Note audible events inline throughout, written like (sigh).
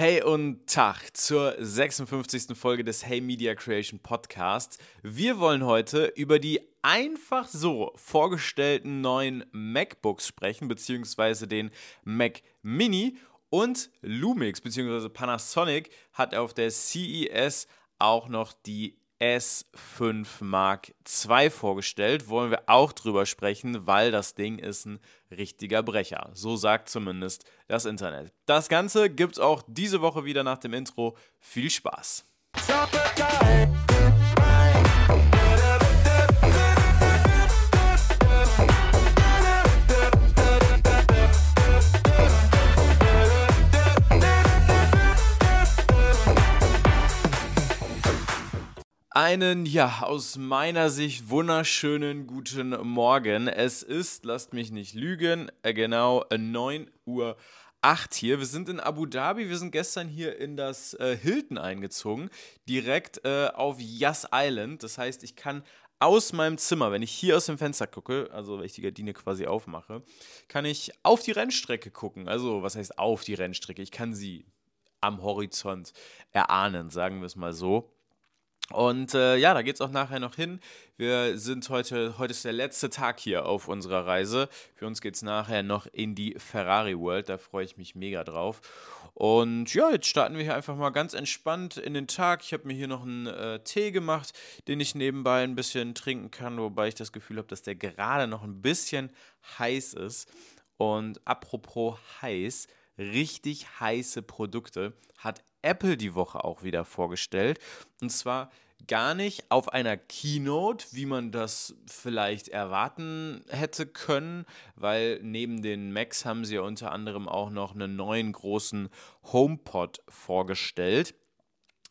Hey und Tag zur 56. Folge des Hey Media Creation Podcasts. Wir wollen heute über die einfach so vorgestellten neuen MacBooks sprechen, beziehungsweise den Mac Mini. Und Lumix, beziehungsweise Panasonic, hat auf der CES auch noch die S5 Mark II vorgestellt. Wollen wir auch drüber sprechen, weil das Ding ist ein richtiger Brecher. So sagt zumindest das Internet. Das Ganze gibt es auch diese Woche wieder nach dem Intro. Viel Spaß! Einen, ja, aus meiner Sicht wunderschönen guten Morgen. Es ist, lasst mich nicht lügen, äh, genau 9 Uhr 8 hier. Wir sind in Abu Dhabi. Wir sind gestern hier in das äh, Hilton eingezogen, direkt äh, auf Yas Island. Das heißt, ich kann aus meinem Zimmer, wenn ich hier aus dem Fenster gucke, also wenn ich die Gardine quasi aufmache, kann ich auf die Rennstrecke gucken. Also, was heißt auf die Rennstrecke? Ich kann sie am Horizont erahnen, sagen wir es mal so. Und äh, ja, da geht es auch nachher noch hin. Wir sind heute, heute ist der letzte Tag hier auf unserer Reise. Für uns geht es nachher noch in die Ferrari World. Da freue ich mich mega drauf. Und ja, jetzt starten wir hier einfach mal ganz entspannt in den Tag. Ich habe mir hier noch einen äh, Tee gemacht, den ich nebenbei ein bisschen trinken kann, wobei ich das Gefühl habe, dass der gerade noch ein bisschen heiß ist. Und apropos heiß, richtig heiße Produkte hat Apple die Woche auch wieder vorgestellt. Und zwar gar nicht auf einer Keynote, wie man das vielleicht erwarten hätte können, weil neben den Macs haben sie ja unter anderem auch noch einen neuen großen HomePod vorgestellt.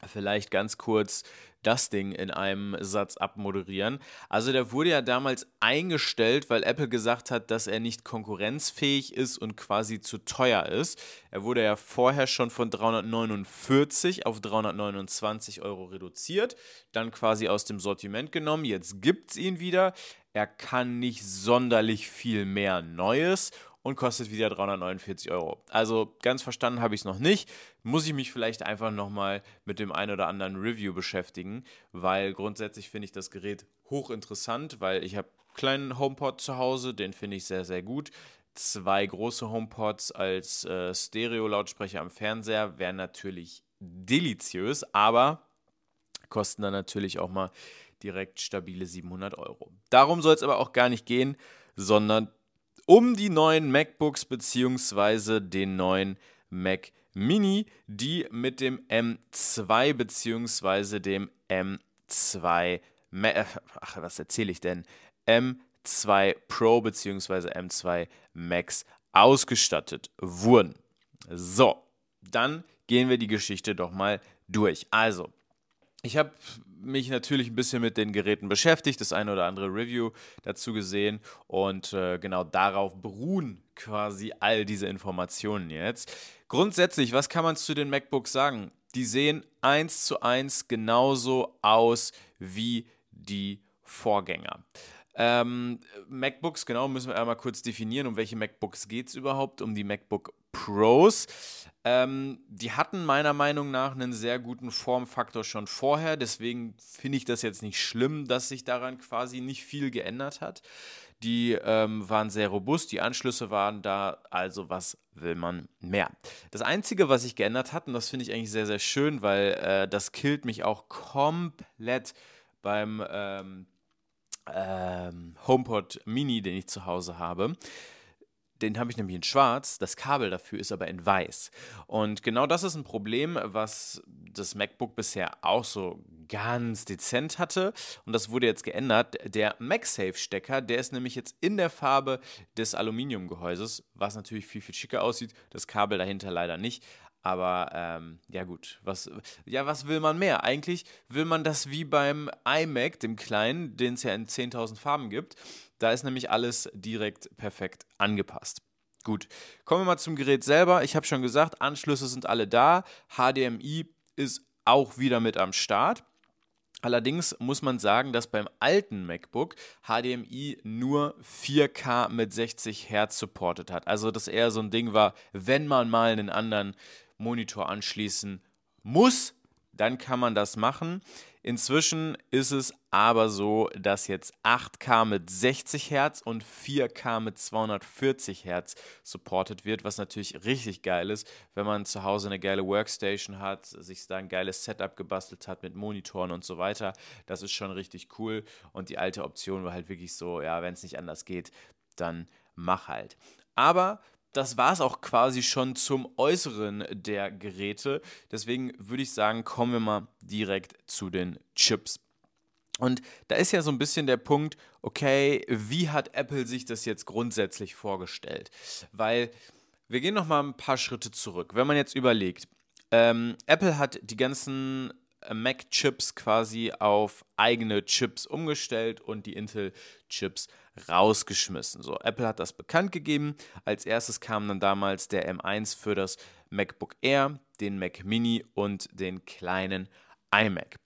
Vielleicht ganz kurz das Ding in einem Satz abmoderieren. Also der wurde ja damals eingestellt, weil Apple gesagt hat, dass er nicht konkurrenzfähig ist und quasi zu teuer ist. Er wurde ja vorher schon von 349 auf 329 Euro reduziert, dann quasi aus dem Sortiment genommen. Jetzt gibt es ihn wieder. Er kann nicht sonderlich viel mehr Neues und kostet wieder 349 Euro. Also ganz verstanden habe ich es noch nicht. Muss ich mich vielleicht einfach nochmal mit dem einen oder anderen Review beschäftigen, weil grundsätzlich finde ich das Gerät hochinteressant, weil ich habe einen kleinen HomePod zu Hause, den finde ich sehr, sehr gut. Zwei große HomePods als äh, Stereo-Lautsprecher am Fernseher wären natürlich deliziös, aber kosten dann natürlich auch mal direkt stabile 700 Euro. Darum soll es aber auch gar nicht gehen, sondern um die neuen MacBooks bzw. den neuen Mac Mini, die mit dem M2 bzw. dem M2 äh, ach, was erzähle ich denn? M2 Pro bzw. M2 Max ausgestattet wurden. So, dann gehen wir die Geschichte doch mal durch. Also, ich habe mich natürlich ein bisschen mit den Geräten beschäftigt, das eine oder andere Review dazu gesehen und äh, genau darauf beruhen quasi all diese Informationen jetzt. Grundsätzlich, was kann man zu den MacBooks sagen? Die sehen eins zu eins genauso aus wie die Vorgänger. Ähm, MacBooks, genau, müssen wir einmal kurz definieren, um welche MacBooks geht es überhaupt, um die MacBook Pros. Ähm, die hatten meiner Meinung nach einen sehr guten Formfaktor schon vorher, deswegen finde ich das jetzt nicht schlimm, dass sich daran quasi nicht viel geändert hat. Die ähm, waren sehr robust, die Anschlüsse waren da, also was will man mehr? Das Einzige, was sich geändert hat, und das finde ich eigentlich sehr, sehr schön, weil äh, das killt mich auch komplett beim ähm, ähm, HomePod Mini, den ich zu Hause habe. Den habe ich nämlich in schwarz, das Kabel dafür ist aber in weiß. Und genau das ist ein Problem, was das MacBook bisher auch so ganz dezent hatte. Und das wurde jetzt geändert. Der MagSafe-Stecker, der ist nämlich jetzt in der Farbe des Aluminiumgehäuses, was natürlich viel, viel schicker aussieht. Das Kabel dahinter leider nicht. Aber ähm, ja gut, was, ja, was will man mehr? Eigentlich will man das wie beim iMac, dem kleinen, den es ja in 10.000 Farben gibt. Da ist nämlich alles direkt perfekt angepasst. Gut, kommen wir mal zum Gerät selber. Ich habe schon gesagt, Anschlüsse sind alle da. HDMI ist auch wieder mit am Start. Allerdings muss man sagen, dass beim alten MacBook HDMI nur 4K mit 60 Hertz supportet hat. Also das eher so ein Ding war, wenn man mal einen anderen Monitor anschließen muss, dann kann man das machen. Inzwischen ist es aber so, dass jetzt 8K mit 60 Hertz und 4K mit 240 Hertz supported wird, was natürlich richtig geil ist, wenn man zu Hause eine geile Workstation hat, sich da ein geiles Setup gebastelt hat mit Monitoren und so weiter. Das ist schon richtig cool. Und die alte Option war halt wirklich so, ja, wenn es nicht anders geht, dann mach halt. Aber das war es auch quasi schon zum Äußeren der Geräte. Deswegen würde ich sagen, kommen wir mal direkt zu den Chips. Und da ist ja so ein bisschen der Punkt, okay, wie hat Apple sich das jetzt grundsätzlich vorgestellt? Weil wir gehen noch mal ein paar Schritte zurück. Wenn man jetzt überlegt, ähm, Apple hat die ganzen Mac-Chips quasi auf eigene Chips umgestellt und die Intel-Chips rausgeschmissen. So, Apple hat das bekannt gegeben. Als erstes kam dann damals der M1 für das MacBook Air, den Mac Mini und den kleinen iMac.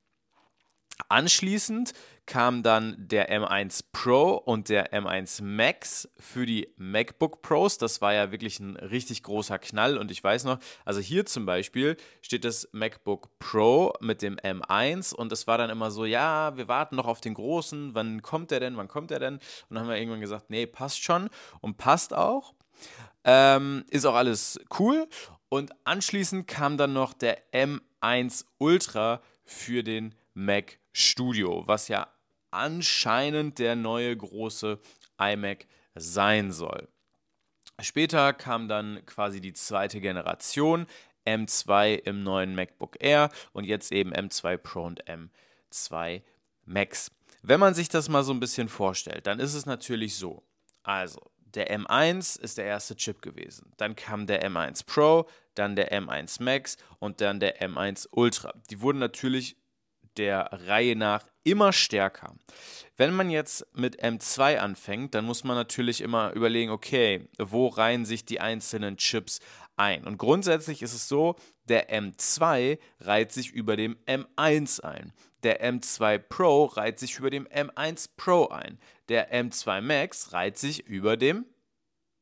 Anschließend kam dann der M1 Pro und der M1 Max für die MacBook Pros. Das war ja wirklich ein richtig großer Knall. Und ich weiß noch, also hier zum Beispiel steht das MacBook Pro mit dem M1 und es war dann immer so, ja, wir warten noch auf den großen. Wann kommt der denn? Wann kommt der denn? Und dann haben wir irgendwann gesagt, nee, passt schon und passt auch. Ähm, ist auch alles cool. Und anschließend kam dann noch der M1 Ultra für den Mac Studio, was ja anscheinend der neue große iMac sein soll. Später kam dann quasi die zweite Generation, M2 im neuen MacBook Air und jetzt eben M2 Pro und M2 Max. Wenn man sich das mal so ein bisschen vorstellt, dann ist es natürlich so. Also, der M1 ist der erste Chip gewesen. Dann kam der M1 Pro, dann der M1 Max und dann der M1 Ultra. Die wurden natürlich der Reihe nach immer stärker. Wenn man jetzt mit M2 anfängt, dann muss man natürlich immer überlegen, okay, wo reihen sich die einzelnen Chips ein? Und grundsätzlich ist es so, der M2 reiht sich über dem M1 ein. Der M2 Pro reiht sich über dem M1 Pro ein. Der M2 Max reiht sich über dem,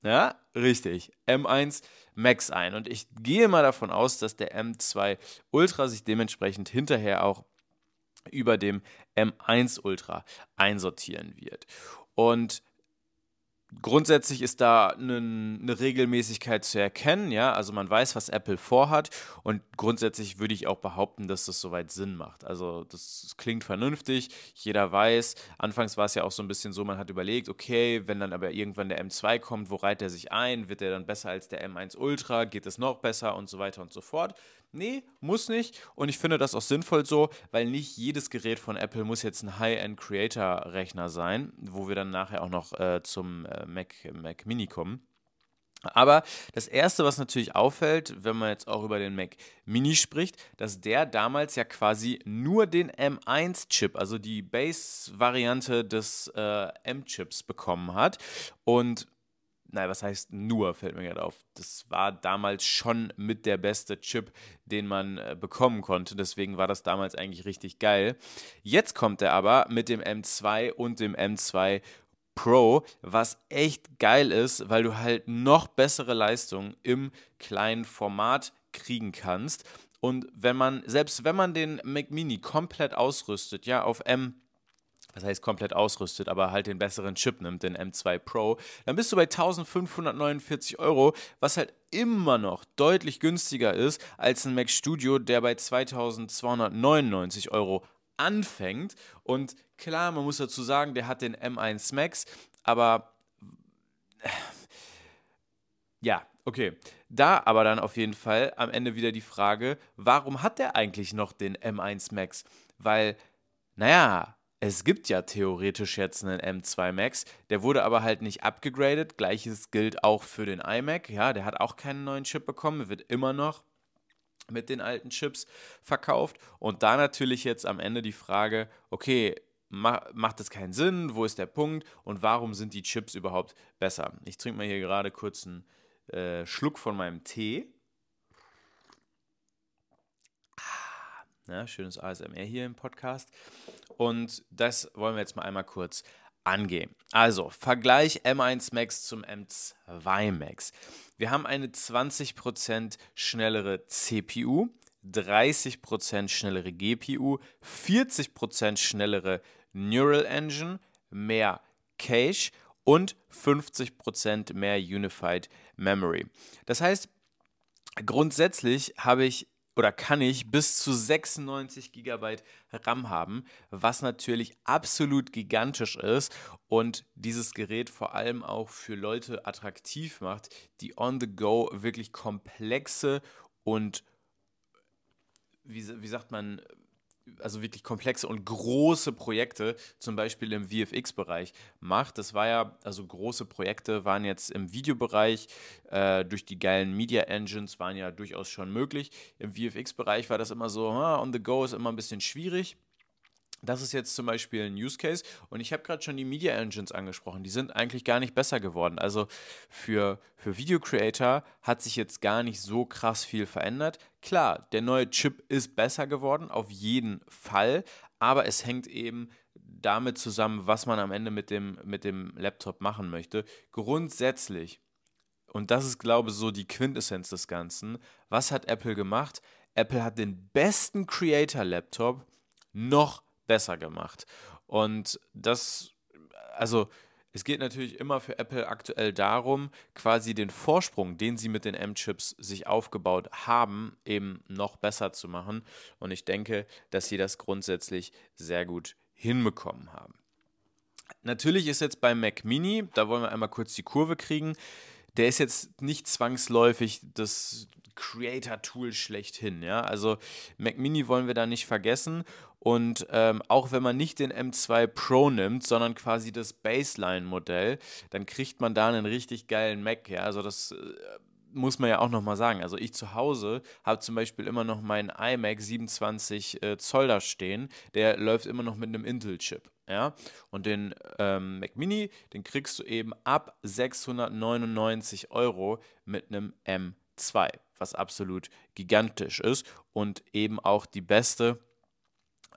ja, richtig, M1 Max ein. Und ich gehe mal davon aus, dass der M2 Ultra sich dementsprechend hinterher auch über dem M1 Ultra einsortieren wird. Und Grundsätzlich ist da eine, Regelmäßigkeit zu erkennen, ja, also man weiß, was Apple vorhat. Und grundsätzlich würde ich auch behaupten, dass das soweit Sinn macht. Also das klingt vernünftig, jeder weiß, anfangs war es ja auch so ein bisschen so, man hat überlegt, okay, wenn dann aber irgendwann der M2 kommt, wo reiht er sich ein, wird er dann besser als der M1 Ultra, geht es noch besser? Und so weiter und so fort. Nee, muss nicht. Und ich finde das auch sinnvoll so, weil nicht jedes Gerät von Apple muss jetzt ein High-End-Creator-Rechner sein, wo wir dann nachher auch noch äh, zum äh, Mac, Mac Mini kommen. Aber das Erste, was natürlich auffällt, wenn man jetzt auch über den Mac Mini spricht, dass der damals ja quasi nur den M1-Chip, also die Base-Variante des äh, M-Chips bekommen hat. Und Nein, was heißt nur, fällt mir gerade auf. Das war damals schon mit der beste Chip, den man äh, bekommen konnte. Deswegen war das damals eigentlich richtig geil. Jetzt kommt er aber mit dem M2 und dem M2 Pro, was echt geil ist, weil du halt noch bessere Leistung im kleinen Format kriegen kannst. Und wenn man, selbst wenn man den Mac Mini komplett ausrüstet, ja, auf M das heißt komplett ausrüstet, aber halt den besseren Chip nimmt, den M2 Pro, dann bist du bei 1549 Euro, was halt immer noch deutlich günstiger ist als ein Mac Studio, der bei 2299 Euro anfängt. Und klar, man muss dazu sagen, der hat den M1 Max, aber äh, ja, okay. Da aber dann auf jeden Fall am Ende wieder die Frage, warum hat der eigentlich noch den M1 Max? Weil, naja, es gibt ja theoretisch jetzt einen M2 Max, der wurde aber halt nicht abgegradet. Gleiches gilt auch für den iMac. Ja, der hat auch keinen neuen Chip bekommen, wird immer noch mit den alten Chips verkauft. Und da natürlich jetzt am Ende die Frage, okay, macht das keinen Sinn? Wo ist der Punkt? Und warum sind die Chips überhaupt besser? Ich trinke mal hier gerade kurz einen äh, Schluck von meinem Tee. Ja, schönes ASMR hier im Podcast. Und das wollen wir jetzt mal einmal kurz angehen. Also, Vergleich M1 Max zum M2 Max. Wir haben eine 20% schnellere CPU, 30% schnellere GPU, 40% schnellere Neural Engine, mehr Cache und 50% mehr Unified Memory. Das heißt, grundsätzlich habe ich oder kann ich bis zu 96 GB RAM haben, was natürlich absolut gigantisch ist und dieses Gerät vor allem auch für Leute attraktiv macht, die on the go wirklich komplexe und wie, wie sagt man, also wirklich komplexe und große Projekte, zum Beispiel im VFX-Bereich, macht. Das war ja, also große Projekte waren jetzt im Videobereich äh, durch die geilen Media Engines waren ja durchaus schon möglich. Im VFX-Bereich war das immer so, on the go ist immer ein bisschen schwierig. Das ist jetzt zum Beispiel ein Use Case und ich habe gerade schon die Media Engines angesprochen. Die sind eigentlich gar nicht besser geworden. Also für, für Video Creator hat sich jetzt gar nicht so krass viel verändert. Klar, der neue Chip ist besser geworden, auf jeden Fall, aber es hängt eben damit zusammen, was man am Ende mit dem, mit dem Laptop machen möchte. Grundsätzlich, und das ist, glaube ich, so die Quintessenz des Ganzen, was hat Apple gemacht? Apple hat den besten Creator-Laptop noch besser gemacht. Und das, also es geht natürlich immer für Apple aktuell darum, quasi den Vorsprung, den sie mit den M-Chips sich aufgebaut haben, eben noch besser zu machen. Und ich denke, dass sie das grundsätzlich sehr gut hinbekommen haben. Natürlich ist jetzt beim Mac Mini, da wollen wir einmal kurz die Kurve kriegen, der ist jetzt nicht zwangsläufig das Creator-Tool schlechthin. Ja? Also Mac Mini wollen wir da nicht vergessen. Und ähm, auch wenn man nicht den M2 Pro nimmt, sondern quasi das Baseline-Modell, dann kriegt man da einen richtig geilen Mac. Ja? Also das äh, muss man ja auch nochmal sagen. Also ich zu Hause habe zum Beispiel immer noch meinen iMac 27 äh, Zoll da stehen. Der läuft immer noch mit einem Intel-Chip. Ja? Und den ähm, Mac Mini, den kriegst du eben ab 699 Euro mit einem M2, was absolut gigantisch ist und eben auch die beste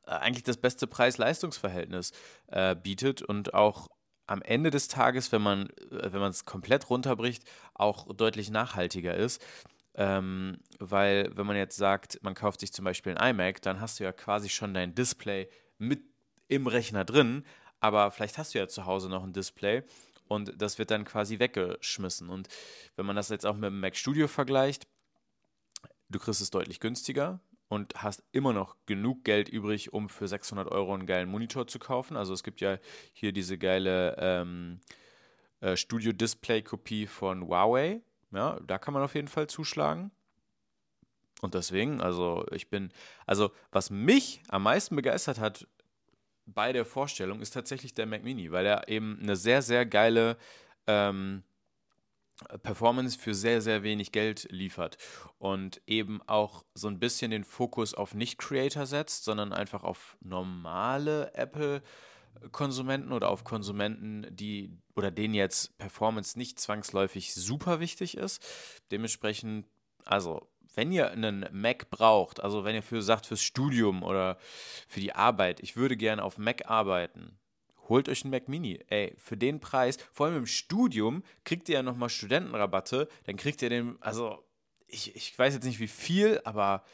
eigentlich das beste Preis-Leistungs-Verhältnis äh, bietet und auch am Ende des Tages, wenn man äh, wenn es komplett runterbricht, auch deutlich nachhaltiger ist. Ähm, weil wenn man jetzt sagt, man kauft sich zum Beispiel ein iMac, dann hast du ja quasi schon dein Display mit im Rechner drin, aber vielleicht hast du ja zu Hause noch ein Display und das wird dann quasi weggeschmissen. Und wenn man das jetzt auch mit dem Mac Studio vergleicht, du kriegst es deutlich günstiger, und hast immer noch genug Geld übrig, um für 600 Euro einen geilen Monitor zu kaufen. Also es gibt ja hier diese geile ähm, äh, Studio-Display-Kopie von Huawei. Ja, da kann man auf jeden Fall zuschlagen. Und deswegen, also ich bin, also was mich am meisten begeistert hat bei der Vorstellung, ist tatsächlich der Mac Mini, weil er eben eine sehr, sehr geile ähm, Performance für sehr, sehr wenig Geld liefert und eben auch so ein bisschen den Fokus auf Nicht-Creator setzt, sondern einfach auf normale Apple-Konsumenten oder auf Konsumenten, die oder denen jetzt Performance nicht zwangsläufig super wichtig ist. Dementsprechend, also wenn ihr einen Mac braucht, also wenn ihr für sagt fürs Studium oder für die Arbeit, ich würde gerne auf Mac arbeiten, holt euch einen Mac Mini. Ey, für den Preis, vor allem im Studium, kriegt ihr ja nochmal Studentenrabatte. Dann kriegt ihr den, also ich, ich weiß jetzt nicht wie viel, aber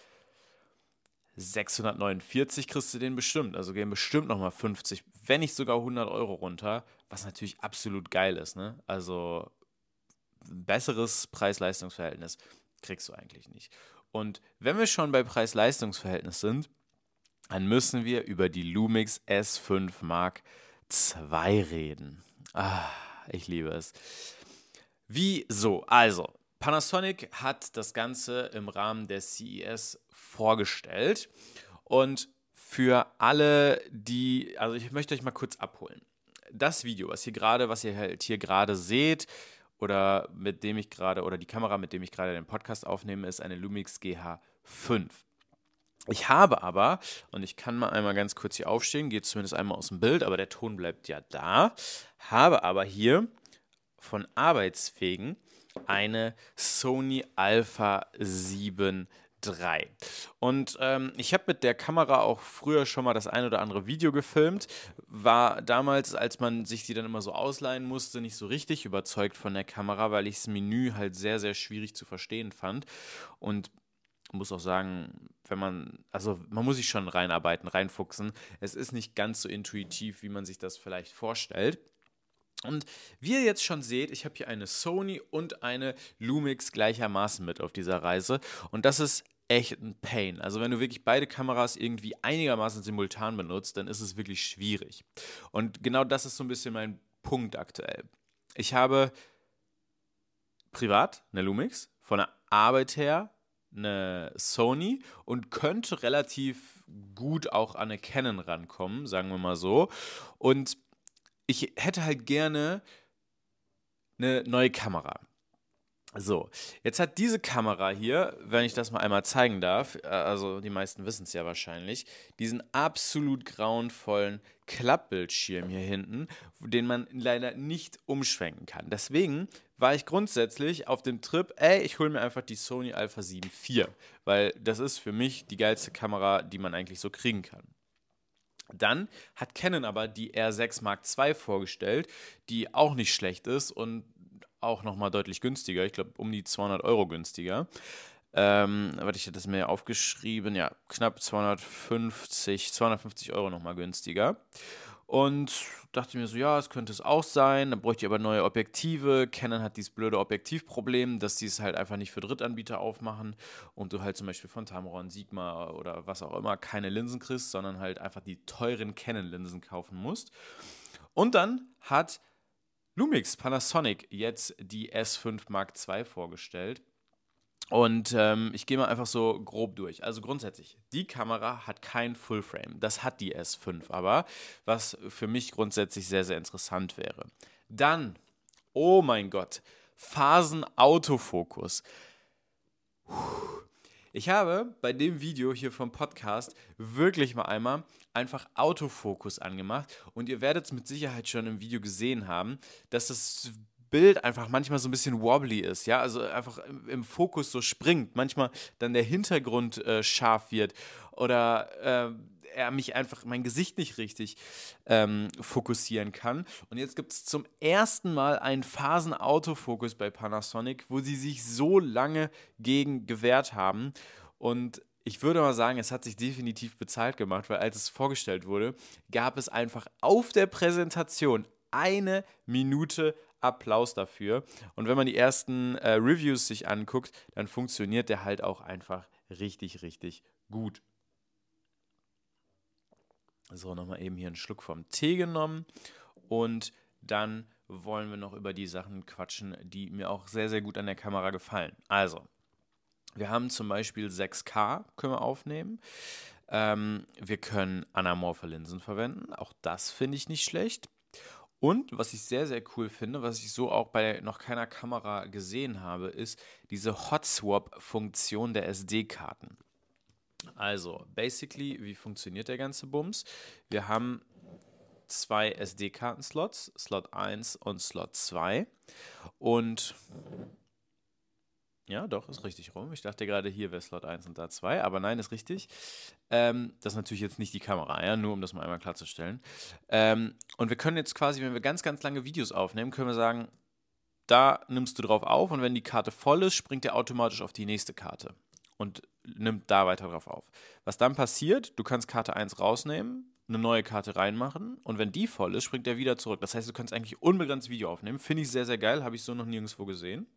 649 kriegst du den bestimmt. Also gehen bestimmt nochmal 50, wenn nicht sogar 100 Euro runter, was natürlich absolut geil ist. Ne? Also ein besseres Preis-Leistungs-Verhältnis kriegst du eigentlich nicht. Und wenn wir schon bei Preis-Leistungs-Verhältnis sind, dann müssen wir über die Lumix S5 Mark 2 reden. Ah, ich liebe es. Wieso? Also, Panasonic hat das Ganze im Rahmen der CES vorgestellt und für alle, die, also ich möchte euch mal kurz abholen. Das Video, was hier gerade, was ihr halt hier gerade seht, oder mit dem ich gerade, oder die Kamera, mit dem ich gerade den Podcast aufnehme, ist eine Lumix GH5. Ich habe aber, und ich kann mal einmal ganz kurz hier aufstehen, geht zumindest einmal aus dem Bild, aber der Ton bleibt ja da, habe aber hier von Arbeitswegen eine Sony Alpha 7 III. Und ähm, ich habe mit der Kamera auch früher schon mal das ein oder andere Video gefilmt. War damals, als man sich die dann immer so ausleihen musste, nicht so richtig überzeugt von der Kamera, weil ich das Menü halt sehr, sehr schwierig zu verstehen fand. Und muss auch sagen, wenn man, also man muss sich schon reinarbeiten, reinfuchsen. Es ist nicht ganz so intuitiv, wie man sich das vielleicht vorstellt. Und wie ihr jetzt schon seht, ich habe hier eine Sony und eine Lumix gleichermaßen mit auf dieser Reise. Und das ist echt ein Pain. Also wenn du wirklich beide Kameras irgendwie einigermaßen simultan benutzt, dann ist es wirklich schwierig. Und genau das ist so ein bisschen mein Punkt aktuell. Ich habe privat eine Lumix, von der Arbeit her eine Sony und könnte relativ gut auch an eine Canon rankommen, sagen wir mal so. Und ich hätte halt gerne eine neue Kamera. So, jetzt hat diese Kamera hier, wenn ich das mal einmal zeigen darf, äh, also die meisten wissen es ja wahrscheinlich, diesen absolut grauenvollen Klappbildschirm hier hinten, den man leider nicht umschwenken kann. Deswegen war ich grundsätzlich auf dem Trip, ey, ich hole mir einfach die Sony Alpha 7 IV, weil das ist für mich die geilste Kamera, die man eigentlich so kriegen kann. Dann hat Canon aber die R6 Mark II vorgestellt, die auch nicht schlecht ist und auch nochmal deutlich günstiger. Ich glaube, um die 200 Euro günstiger. Ähm, warte, ich hatte das mir aufgeschrieben. Ja, knapp 250, 250 Euro nochmal günstiger. Und dachte mir so, ja, es könnte es auch sein. Dann bräuchte ich aber neue Objektive. Canon hat dieses blöde Objektivproblem, dass die es halt einfach nicht für Drittanbieter aufmachen und du halt zum Beispiel von Tamron, Sigma oder was auch immer keine Linsen kriegst, sondern halt einfach die teuren Canon-Linsen kaufen musst. Und dann hat Lumix Panasonic jetzt die S5 Mark II vorgestellt. Und ähm, ich gehe mal einfach so grob durch. Also grundsätzlich, die Kamera hat kein Fullframe. Das hat die S5 aber, was für mich grundsätzlich sehr, sehr interessant wäre. Dann, oh mein Gott, Phasenautofokus. Ich habe bei dem Video hier vom Podcast wirklich mal einmal einfach Autofokus angemacht und ihr werdet es mit Sicherheit schon im Video gesehen haben, dass das Bild einfach manchmal so ein bisschen wobbly ist, ja, also einfach im, Fokus so springt, manchmal dann der Hintergrund äh, scharf wird oder äh, er mich einfach mein Gesicht nicht richtig ähm, fokussieren kann. Und jetzt gibt es zum ersten Mal einen Phasenautofokus bei Panasonic, wo sie sich so lange gegen gewehrt haben. Und ich würde mal sagen, es hat sich definitiv bezahlt gemacht, weil als es vorgestellt wurde, gab es einfach auf der Präsentation eine Minute Applaus dafür. Und wenn man die ersten äh, Reviews sich anguckt, dann funktioniert der halt auch einfach richtig, richtig gut. So, nochmal eben hier einen Schluck vom Tee genommen und dann wollen wir noch über die Sachen quatschen, die mir auch sehr, sehr gut an der Kamera gefallen. Also, wir haben zum Beispiel 6K können wir aufnehmen. Ähm, wir können anamorphe Linsen verwenden. Auch das finde ich nicht schlecht. Und was ich sehr, sehr cool finde, was ich so auch bei noch keiner Kamera gesehen habe, ist diese Hot Swap-Funktion der SD-Karten. Also, basically, wie funktioniert der ganze Bums? Wir haben zwei SD-Karten-Slots, Slot 1 und Slot 2. Und ja, doch, ist richtig rum. Ich dachte gerade, hier wäre Slot 1 und da 2, aber nein, ist richtig. Ähm, das ist natürlich jetzt nicht die Kamera, ja, nur um das mal einmal klarzustellen. Ähm, und wir können jetzt quasi, wenn wir ganz, ganz lange Videos aufnehmen, können wir sagen, da nimmst du drauf auf und wenn die Karte voll ist, springt er automatisch auf die nächste Karte und nimmt da weiter drauf auf. Was dann passiert, du kannst Karte 1 rausnehmen, eine neue Karte reinmachen und wenn die voll ist, springt er wieder zurück. Das heißt, du kannst eigentlich unbegrenzt Video aufnehmen. Finde ich sehr, sehr geil, habe ich so noch nirgendwo gesehen.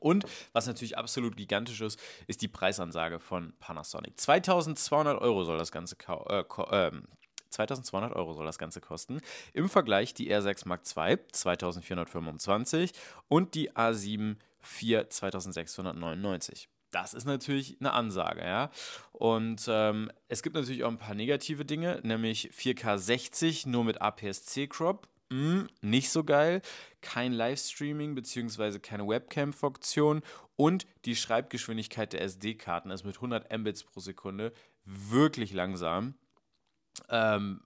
Und was natürlich absolut gigantisch ist, ist die Preisansage von Panasonic. 2200 Euro soll das Ganze äh, äh, 2200 Euro soll das Ganze kosten. Im Vergleich die R6 Mark II 2425 und die A7 IV 2699. Das ist natürlich eine Ansage, ja. Und ähm, es gibt natürlich auch ein paar negative Dinge, nämlich 4K 60 nur mit APS-C-Crop mh, hm, nicht so geil. Kein Livestreaming bzw. keine Webcam-Funktion und die Schreibgeschwindigkeit der SD-Karten ist mit 100 Mbits pro Sekunde wirklich langsam. Ähm,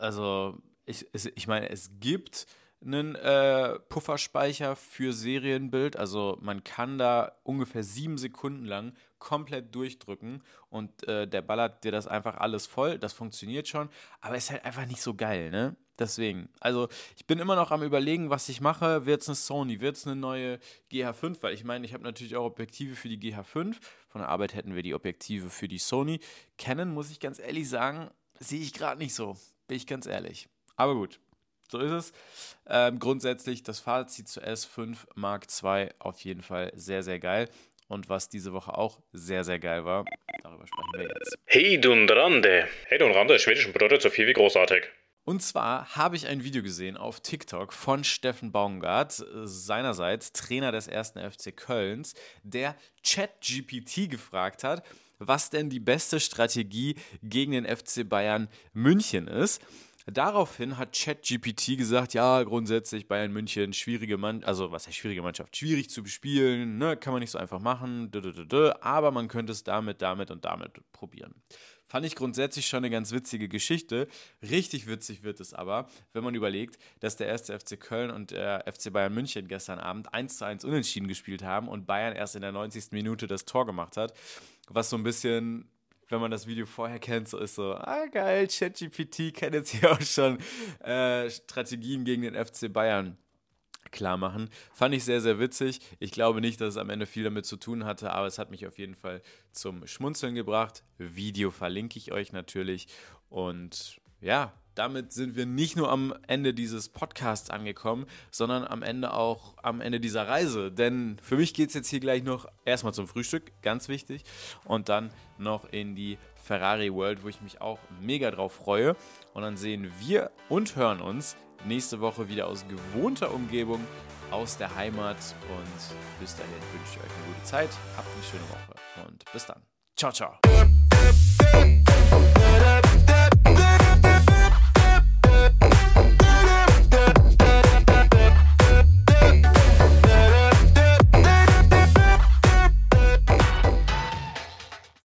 also, ich, ich meine, es gibt einen äh, Pufferspeicher für Serienbild. Also man kann da ungefähr sieben Sekunden lang komplett durchdrücken und äh, der ballert dir das einfach alles voll. Das funktioniert schon, aber ist halt einfach nicht so geil, ne? Deswegen, also ich bin immer noch am überlegen, was ich mache. Wird es eine Sony, wird es eine neue GH5? Weil ich meine, ich habe natürlich auch Objektive für die GH5. Von der Arbeit hätten wir die Objektive für die Sony. Canon, muss ich ganz ehrlich sagen, sehe ich gerade nicht so. Bin ich ganz ehrlich. Aber gut, so ist es. Ähm, grundsätzlich das Fazit zu S5 Mark II auf jeden Fall sehr, sehr geil. Und was diese Woche auch sehr, sehr geil war, darüber sprechen wir jetzt. Hey Dunrande. Hey Dunrande, schwedischen bedeutet so viel wie großartig. Und zwar habe ich ein Video gesehen auf TikTok von Steffen Baumgart, seinerseits Trainer des ersten FC Kölns, der ChatGPT gefragt hat, was denn die beste Strategie gegen den FC Bayern München ist. Daraufhin hat ChatGPT gesagt, ja, grundsätzlich Bayern München, schwierige Mannschaft, also was heißt schwierige Mannschaft, schwierig zu bespielen, ne, kann man nicht so einfach machen, aber man könnte es damit, damit und damit probieren. Fand ich grundsätzlich schon eine ganz witzige Geschichte. Richtig witzig wird es aber, wenn man überlegt, dass der erste FC Köln und der FC Bayern München gestern Abend 1 zu 1 unentschieden gespielt haben und Bayern erst in der 90. Minute das Tor gemacht hat. Was so ein bisschen wenn man das Video vorher kennt, so ist so, ah geil, ChatGPT kennt jetzt hier (laughs) auch schon äh, Strategien gegen den FC Bayern klar machen. Fand ich sehr, sehr witzig. Ich glaube nicht, dass es am Ende viel damit zu tun hatte, aber es hat mich auf jeden Fall zum Schmunzeln gebracht. Video verlinke ich euch natürlich. Und ja, damit sind wir nicht nur am Ende dieses Podcasts angekommen, sondern am Ende auch am Ende dieser Reise. Denn für mich geht es jetzt hier gleich noch erstmal zum Frühstück, ganz wichtig, und dann noch in die Ferrari World, wo ich mich auch mega drauf freue. Und dann sehen wir und hören uns nächste Woche wieder aus gewohnter Umgebung, aus der Heimat. Und bis dahin wünsche ich euch eine gute Zeit, habt eine schöne Woche und bis dann. Ciao, ciao.